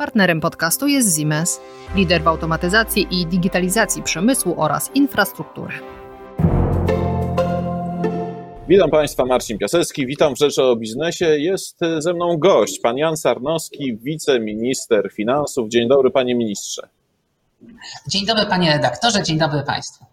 Partnerem podcastu jest Siemens, lider w automatyzacji i digitalizacji przemysłu oraz infrastruktury. Witam Państwa, Marcin Piasecki, witam w Rzeczy o Biznesie. Jest ze mną gość, pan Jan Sarnowski, wiceminister finansów. Dzień dobry, panie ministrze. Dzień dobry, panie redaktorze, dzień dobry państwu.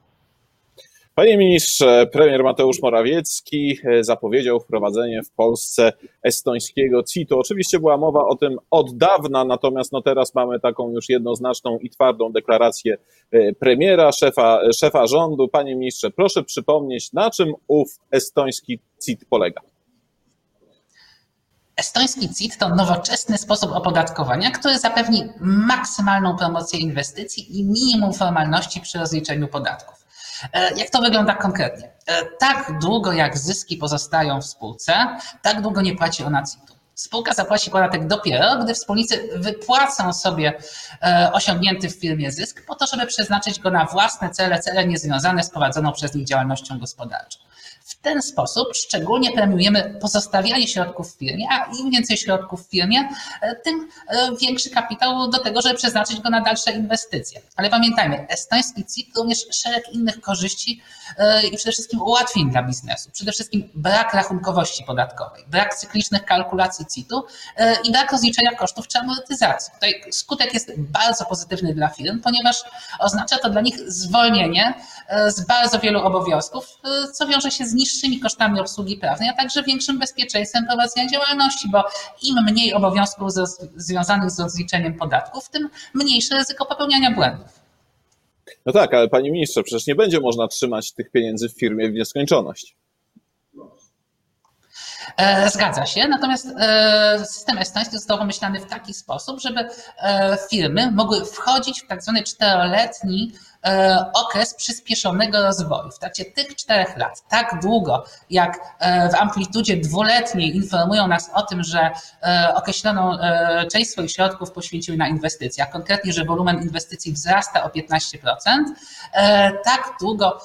Panie ministrze, premier Mateusz Morawiecki e, zapowiedział wprowadzenie w Polsce estońskiego CIT-u. Oczywiście była mowa o tym od dawna, natomiast no teraz mamy taką już jednoznaczną i twardą deklarację e, premiera, szefa, szefa rządu. Panie ministrze, proszę przypomnieć, na czym ów estoński CIT polega? Estoński CIT to nowoczesny sposób opodatkowania, który zapewni maksymalną promocję inwestycji i minimum formalności przy rozliczeniu podatków. E, jak to wygląda konkretnie? E, tak długo jak zyski pozostają w spółce, tak długo nie płaci ona CIT-u. Spółka zapłaci podatek dopiero, gdy wspólnicy wypłacą sobie e, osiągnięty w firmie zysk po to, żeby przeznaczyć go na własne cele, cele niezwiązane z prowadzoną przez nich działalnością gospodarczą. W ten sposób szczególnie premiujemy pozostawianie środków w firmie, a im więcej środków w firmie, e, tym e, większy kapitał do tego, żeby przeznaczyć go na dalsze inwestycje. Ale pamiętajmy, estoński CIT również szereg innych korzyści e, i przede wszystkim ułatwień dla biznesu. Przede wszystkim brak rachunkowości podatkowej, brak cyklicznych kalkulacji CIT-u i brak rozliczenia kosztów czy amortyzacji. Tutaj skutek jest bardzo pozytywny dla firm, ponieważ oznacza to dla nich zwolnienie z bardzo wielu obowiązków, co wiąże się z niższymi kosztami obsługi prawnej, a także większym bezpieczeństwem prowadzenia działalności, bo im mniej obowiązków związanych z rozliczeniem podatków, tym mniejsze ryzyko popełniania błędów. No tak, ale panie ministrze, przecież nie będzie można trzymać tych pieniędzy w firmie w nieskończoność. E, zgadza się, natomiast e, system estoński został pomyślany w taki sposób, żeby e, firmy mogły wchodzić w tak zwany czteroletni E, okres przyspieszonego rozwoju. W trakcie tych czterech lat, tak długo jak e, w amplitudzie dwuletniej informują nas o tym, że e, określoną część swoich środków poświęciły na inwestycje, a konkretnie, że wolumen inwestycji wzrasta o 15%, tak długo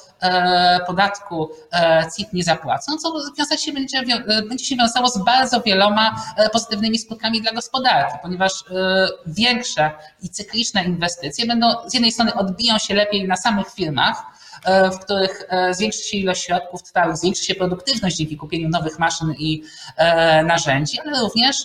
podatku CIT nie zapłacą, co wiązać się będzie, będzie się wiązało z bardzo wieloma pozytywnymi skutkami dla gospodarki, ponieważ większe i cykliczne inwestycje będą z jednej strony odbiją się lepiej na samych firmach, e, w których e, zwiększy się ilość środków trwałych, zwiększy się produktywność dzięki kupieniu nowych maszyn i e, narzędzi, ale również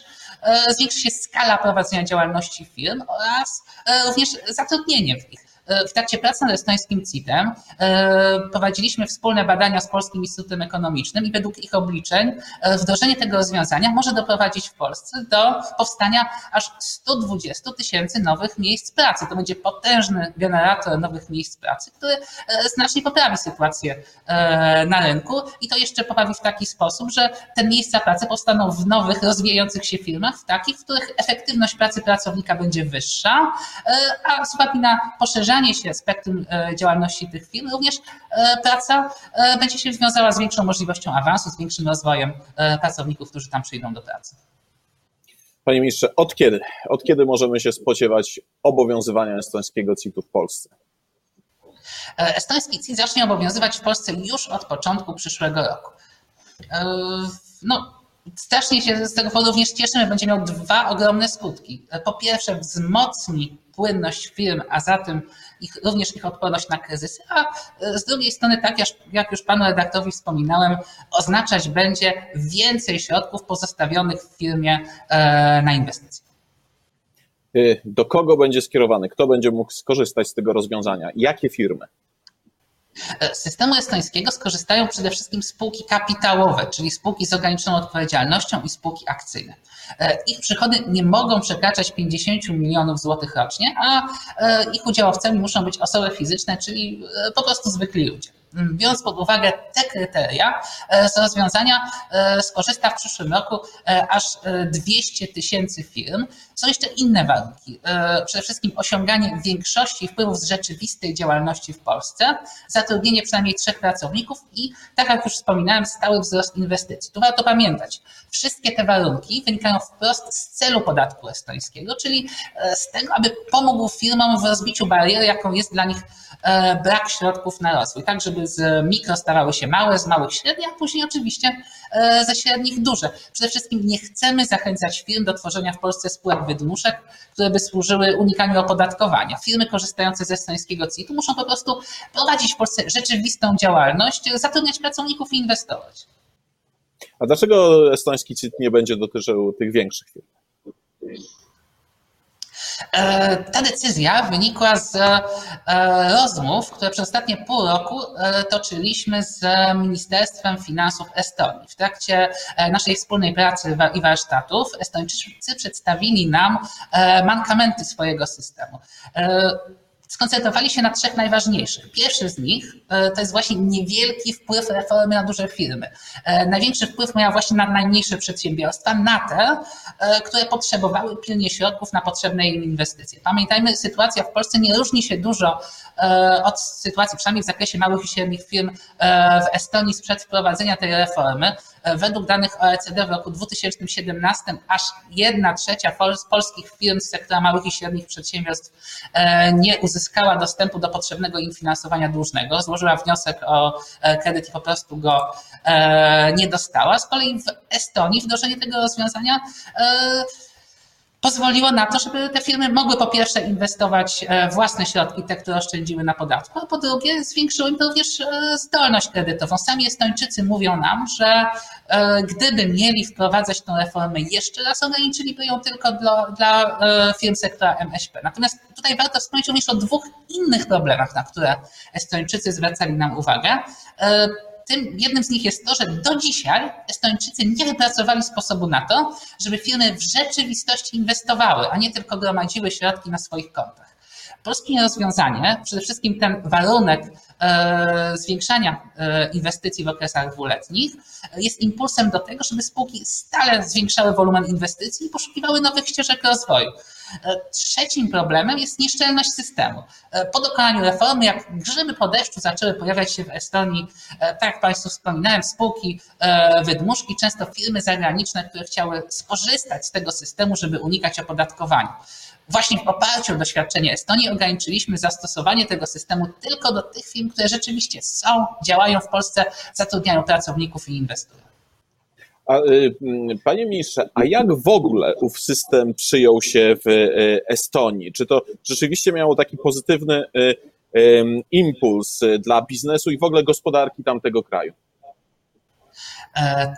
zwiększy się skala prowadzenia działalności firm oraz również zatrudnienie w nich. W trakcie pracy nad estońskim CIT-em e, prowadziliśmy wspólne badania z Polskim Instytutem Ekonomicznym i według ich obliczeń e, wdrożenie tego rozwiązania może doprowadzić w Polsce do powstania aż 120 tysięcy nowych miejsc pracy. To będzie potężny generator nowych miejsc pracy, który e, znacznie poprawi sytuację na rynku i to jeszcze poprawi w taki sposób, że te miejsca pracy powstaną w nowych, rozwijających się firmach, w takich, w których efektywność pracy pracownika będzie wyższa, a z uwagi na poszerzanie poszerzanie się spektrum e, działalności tych firm, również e, praca e, będzie się związała z większą możliwością awansu, z większym rozwojem pracowników, którzy tam przyjdą do pracy. Panie ministrze, od kiedy? Od kiedy możemy się spodziewać obowiązywania estońskiego CIT-u w Polsce? Estoński CIT zacznie obowiązywać w Polsce już od początku przyszłego roku. No, strasznie się z tego powodu również cieszymy. Będzie miał dwa ogromne skutki. Po pierwsze, wzmocni płynność firm, a zatem ich, również ich odporność na kryzysy, a e, z drugiej strony, tak jak już panu redaktorowi wspominałem, oznaczać będzie więcej środków pozostawionych w firmie e, na inwestycje. E, do kogo będzie skierowany? Kto będzie mógł skorzystać z tego rozwiązania? Jakie firmy? Z systemu estońskiego skorzystają przede wszystkim spółki kapitałowe, czyli spółki z ograniczoną odpowiedzialnością i spółki akcyjne. E, ich przychody nie mogą przekraczać 50 milionów złotych rocznie, a e, ich udziałowcami muszą być osoby fizyczne, czyli e, po prostu zwykli ludzie. Mm, biorąc pod uwagę te kryteria, z rozwiązania skorzysta w przyszłym roku aż 200 tysięcy firm. Są jeszcze inne warunki. Przede wszystkim osiąganie większości wpływów z rzeczywistej działalności w Polsce, zatrudnienie przynajmniej trzech pracowników i, tak jak już wspominałem, stały wzrost inwestycji. Tu warto pamiętać, wszystkie te warunki wynikają wprost z celu podatku estońskiego, czyli e, z tego, aby pomógł firmom w rozbiciu bariery, jaką jest dla nich e, brak środków na rozwój, tak żeby z mikro stawały się małe, z małych średnie, a później oczywiście ze średnich duże. Przede wszystkim nie chcemy zachęcać firm do tworzenia w Polsce spółek wydmuszek, które by służyły unikaniu opodatkowania. Firmy korzystające ze estońskiego CIT-u muszą po prostu prowadzić w Polsce rzeczywistą działalność, zatrudniać pracowników i inwestować. A dlaczego estoński CIT nie będzie dotyczył tych większych firm? E, ta decyzja wynikła z e, rozmów, które przez ostatnie pół roku e, toczyliśmy z Ministerstwem Finansów Estonii. W trakcie naszej wspólnej pracy i warsztatów Estończycy przedstawili nam mankamenty swojego systemu skoncentrowali się na trzech najważniejszych. Pierwszy z nich e, to jest właśnie niewielki wpływ reformy na duże firmy. E, największy wpływ miała właśnie na najmniejsze przedsiębiorstwa, na te, e, które potrzebowały pilnie środków na potrzebne im inwestycje. Pamiętajmy, sytuacja w Polsce nie różni się dużo od sytuacji, przynajmniej w zakresie małych i średnich firm w Estonii sprzed wprowadzenia tej reformy. Według danych OECD w roku 2017 aż jedna trzecia polskich firm z sektora małych i średnich przedsiębiorstw nie uzyskała uzyskała dostępu do potrzebnego im finansowania dłużnego, złożyła wniosek o e, kredyt i po prostu go e, nie dostała. Z kolei w Estonii wdrożenie tego rozwiązania e, pozwoliło na to, żeby te firmy mogły po pierwsze inwestować e, własne środki, te, które oszczędziły na podatku, a po drugie zwiększyło im również e, zdolność kredytową. Sami Estończycy mówią nam, że e, gdyby mieli wprowadzać tę reformę jeszcze raz, ograniczyliby ją tylko dla, dla firm sektora MŚP. Natomiast tutaj warto wspomnieć również o dwóch innych problemach, na które Estończycy zwracali nam uwagę tym jednym z nich jest to, że do dzisiaj Estończycy nie wypracowali sposobu na to, żeby firmy w rzeczywistości inwestowały, a nie tylko gromadziły środki na swoich kontach. Polskie rozwiązanie, przede wszystkim ten warunek e, zwiększania e, inwestycji w okresach dwuletnich, jest impulsem do tego, żeby spółki stale zwiększały wolumen inwestycji i poszukiwały nowych ścieżek rozwoju. E, trzecim problemem jest nieszczelność systemu. E, po dokonaniu reformy, jak grzyby po deszczu zaczęły pojawiać się w Estonii, e, tak jak Państwu wspominałem, spółki wydmuszki, często firmy zagraniczne, które chciały skorzystać z tego systemu, żeby unikać opodatkowania. Właśnie w oparciu o doświadczenie Estonii ograniczyliśmy zastosowanie tego systemu tylko do tych firm, które rzeczywiście są, działają w Polsce, zatrudniają pracowników i inwestują. A, y, mm, panie ministrze, a jak w ogóle ów system przyjął się w y, Estonii? Czy to rzeczywiście miało taki pozytywny y, impuls dla biznesu i w ogóle gospodarki tamtego kraju?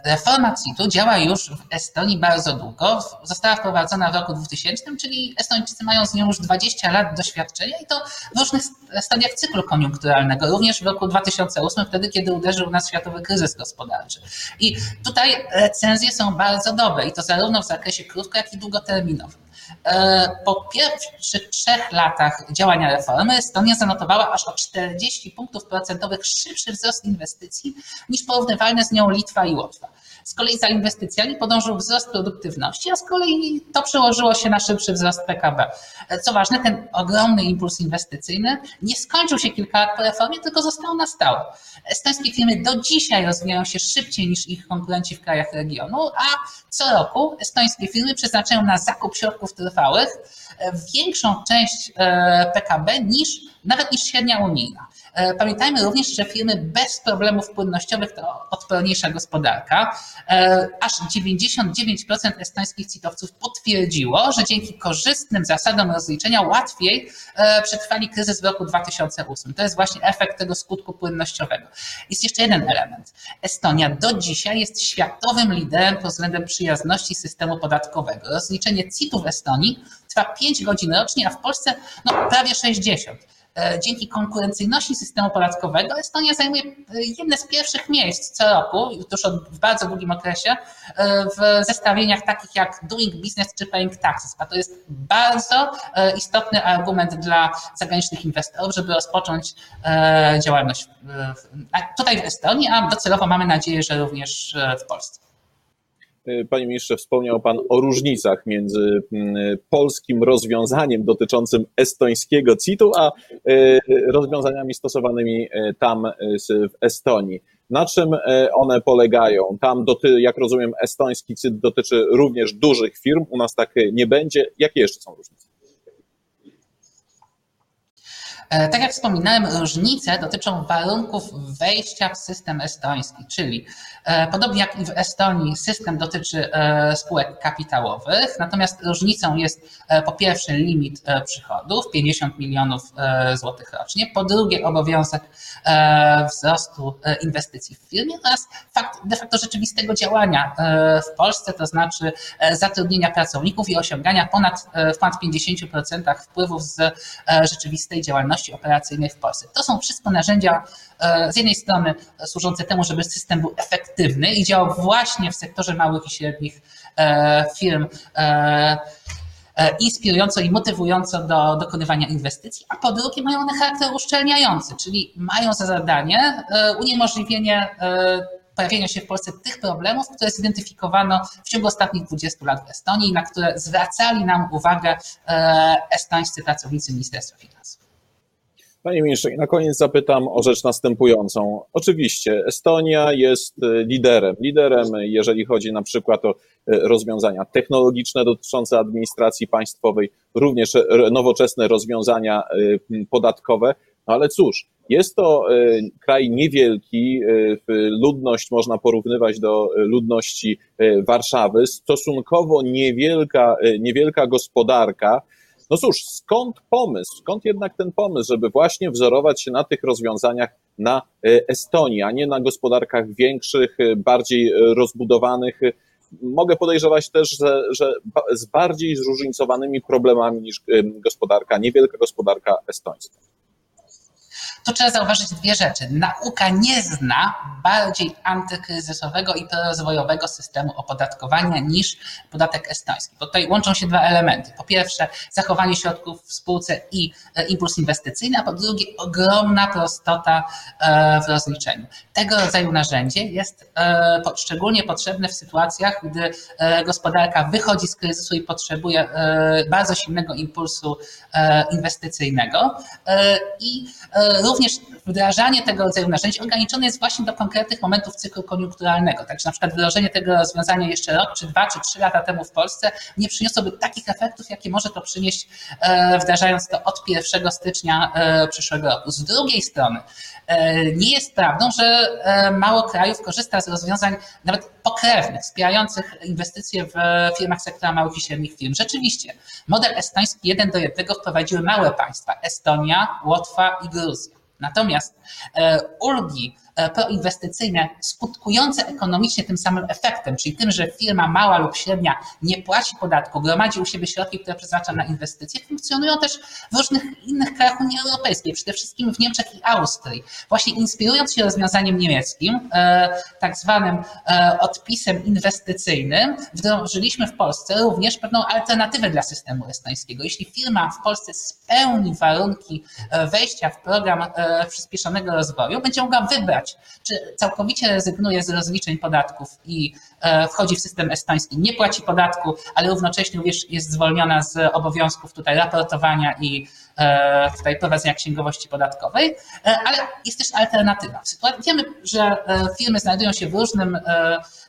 Reforma CIT-u działa już w Estonii bardzo długo. Została wprowadzona w roku 2000, czyli Estończycy mają z nią już 20 lat doświadczenia i to w różnych stadiach cyklu koniunkturalnego, również w roku 2008, wtedy, kiedy uderzył nas światowy kryzys gospodarczy. I tutaj recenzje są bardzo dobre i to zarówno w zakresie krótko, jak i długoterminowym. E, po pierwszych trzech latach działania reformy Estonia zanotowała aż o 40 punktów procentowych szybszy wzrost inwestycji niż porównywalne z nią Litwa i Łotwa. Z kolei za inwestycjami podążył wzrost produktywności, a z kolei to przełożyło się na szybszy wzrost PKB. Co ważne, ten ogromny impuls inwestycyjny nie skończył się kilka lat po reformie, tylko został na stałe. Estońskie firmy do dzisiaj rozwijają się szybciej niż ich konkurenci w krajach regionu, a co roku estońskie firmy przeznaczają na zakup środków trwałych większą część e, PKB niż nawet niż średnia unijna. E, pamiętajmy również, że firmy bez problemów płynnościowych to odporniejsza gospodarka. E, aż 99% estońskich citowców potwierdziło, że dzięki korzystnym zasadom rozliczenia łatwiej przetrwali kryzys w roku 2008. To jest właśnie efekt tego skutku płynnościowego. Jest jeszcze jeden element. Estonia do dzisiaj jest światowym liderem pod względem przyjazności systemu podatkowego. Rozliczenie CIT-u w Estonii trwa 5 godzin rocznie, a w Polsce no, prawie 60. E, dzięki konkurencyjności systemu podatkowego Estonia zajmuje e, jedne z pierwszych miejsc co roku, już od, w bardzo długim okresie, e, w zestawieniach takich jak Doing Business czy Paying Taxes. A to jest bardzo istotny argument dla zagranicznych inwestorów, żeby rozpocząć działalność tutaj w Estonii, a docelowo mamy nadzieję, że również w Polsce. E, panie ministrze, wspomniał Pan o różnicach między mm, polskim rozwiązaniem dotyczącym estońskiego CIT-u, a e, rozwiązaniami stosowanymi e, tam w Estonii. Na czym one polegają? Tam, jak rozumiem, estoński CIT dotyczy również dużych firm, u nas tak nie będzie. Jakie jeszcze są różnice? Tak jak wspominałem, różnice dotyczą warunków wejścia w system estoński, czyli podobnie jak i w Estonii system dotyczy spółek kapitałowych, natomiast różnicą jest po pierwsze limit przychodów 50 milionów złotych rocznie, po drugie obowiązek wzrostu inwestycji w firmie oraz fakt de facto rzeczywistego działania w Polsce, to znaczy zatrudnienia pracowników i osiągania ponad, w ponad 50% wpływów z rzeczywistej działalności operacyjnej w Polsce. To są wszystko narzędzia z jednej strony służące temu, żeby system był efektywny i działał właśnie w sektorze małych i średnich firm inspirująco i motywująco do dokonywania inwestycji, a po drugie mają one charakter uszczelniający, czyli mają za zadanie uniemożliwienie pojawienia się w Polsce tych problemów, które zidentyfikowano w ciągu ostatnich 20 lat w Estonii, na które zwracali nam uwagę estońscy pracownicy Ministerstwa Finansów. Panie ministrze, na koniec zapytam o rzecz następującą. Oczywiście Estonia jest liderem, liderem, jeżeli chodzi na przykład o rozwiązania technologiczne dotyczące administracji państwowej, również nowoczesne rozwiązania podatkowe, no ale cóż, jest to kraj niewielki, ludność można porównywać do ludności Warszawy, stosunkowo niewielka, niewielka gospodarka. No cóż, skąd pomysł, skąd jednak ten pomysł, żeby właśnie wzorować się na tych rozwiązaniach na Estonii, a nie na gospodarkach większych, bardziej rozbudowanych? Mogę podejrzewać też, że, że z bardziej zróżnicowanymi problemami niż gospodarka, niewielka gospodarka estońska to trzeba zauważyć dwie rzeczy. Nauka nie zna bardziej antykryzysowego i prorozwojowego systemu opodatkowania niż podatek estoński. Bo tutaj łączą się dwa elementy. Po pierwsze, zachowanie środków w spółce i e, impuls inwestycyjny, a po drugie, ogromna prostota e, w rozliczeniu. Tego rodzaju narzędzie jest e, szczególnie potrzebne w sytuacjach, gdy gospodarka wychodzi z kryzysu i potrzebuje bardzo silnego impulsu inwestycyjnego. I również wdrażanie tego rodzaju narzędzi ograniczone jest właśnie do konkretnych momentów cyklu koniunkturalnego. Także na przykład wdrożenie tego rozwiązania jeszcze rok, czy dwa, czy trzy lata temu w Polsce nie przyniosłoby takich efektów, jakie może to przynieść e, wdrażając to od 1 stycznia e, przyszłego roku. Z drugiej strony e, nie jest prawdą, że mało krajów korzysta z rozwiązań nawet pokrewnych, wspierających inwestycje w firmach sektora małych i średnich firm. Rzeczywiście, model estoński jeden do jednego wprowadziły małe państwa, Estonia, Łotwa i Gruzja. Natomiast e, ulgi proinwestycyjne skutkujące ekonomicznie tym samym efektem, czyli tym, że firma mała lub średnia nie płaci podatku, gromadzi u siebie środki, które przeznacza na inwestycje, funkcjonują też w różnych innych krajach Unii Europejskiej, przede wszystkim w Niemczech i Austrii. Właśnie inspirując się rozwiązaniem niemieckim, e, tak zwanym e, odpisem inwestycyjnym, wdrożyliśmy w Polsce również pewną alternatywę dla systemu estońskiego. Jeśli firma w Polsce spełni warunki wejścia w program przyspieszonego rozwoju, będzie mogła wybrać czy całkowicie rezygnuje z rozliczeń podatków i e, wchodzi w system estoński, nie płaci podatku, ale równocześnie również jest zwolniona z obowiązków tutaj raportowania i e, tutaj prowadzenia księgowości podatkowej, e, ale jest też alternatywa. Wiemy, że firmy znajdują się w różnym,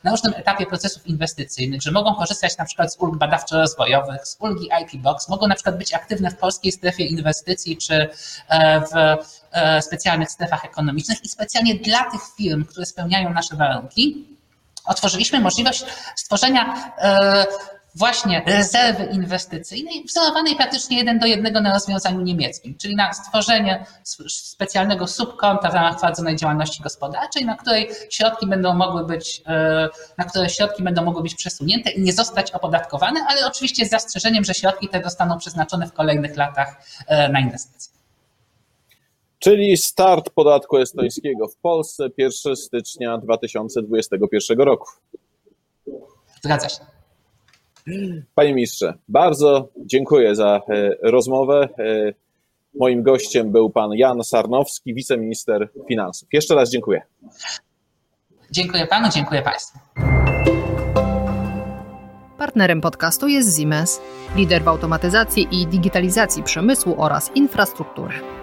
na różnym etapie procesów inwestycyjnych, że mogą korzystać na przykład z ulg badawczo-rozwojowych, z ulgi IP Box, mogą na przykład być aktywne w polskiej strefie inwestycji czy w specjalnych strefach ekonomicznych i specjalnie dla tych firm, które spełniają nasze warunki, otworzyliśmy możliwość stworzenia e, właśnie rezerwy inwestycyjnej wzorowanej praktycznie jeden do jednego na rozwiązaniu niemieckim, czyli na stworzenie specjalnego subkonta w ramach prowadzonej działalności gospodarczej, na której środki będą mogły być, e, na które środki będą mogły być przesunięte i nie zostać opodatkowane, ale oczywiście z zastrzeżeniem, że środki te zostaną przeznaczone w kolejnych latach na inwestycje czyli start podatku estońskiego w Polsce 1 stycznia 2021 roku. Zgadza się. Panie ministrze, bardzo dziękuję za e, rozmowę. E, moim gościem był pan Jan Sarnowski, wiceminister finansów. Jeszcze raz dziękuję. Dziękuję panu, dziękuję państwu. Partnerem podcastu jest Siemens, lider w automatyzacji i digitalizacji przemysłu oraz infrastruktury.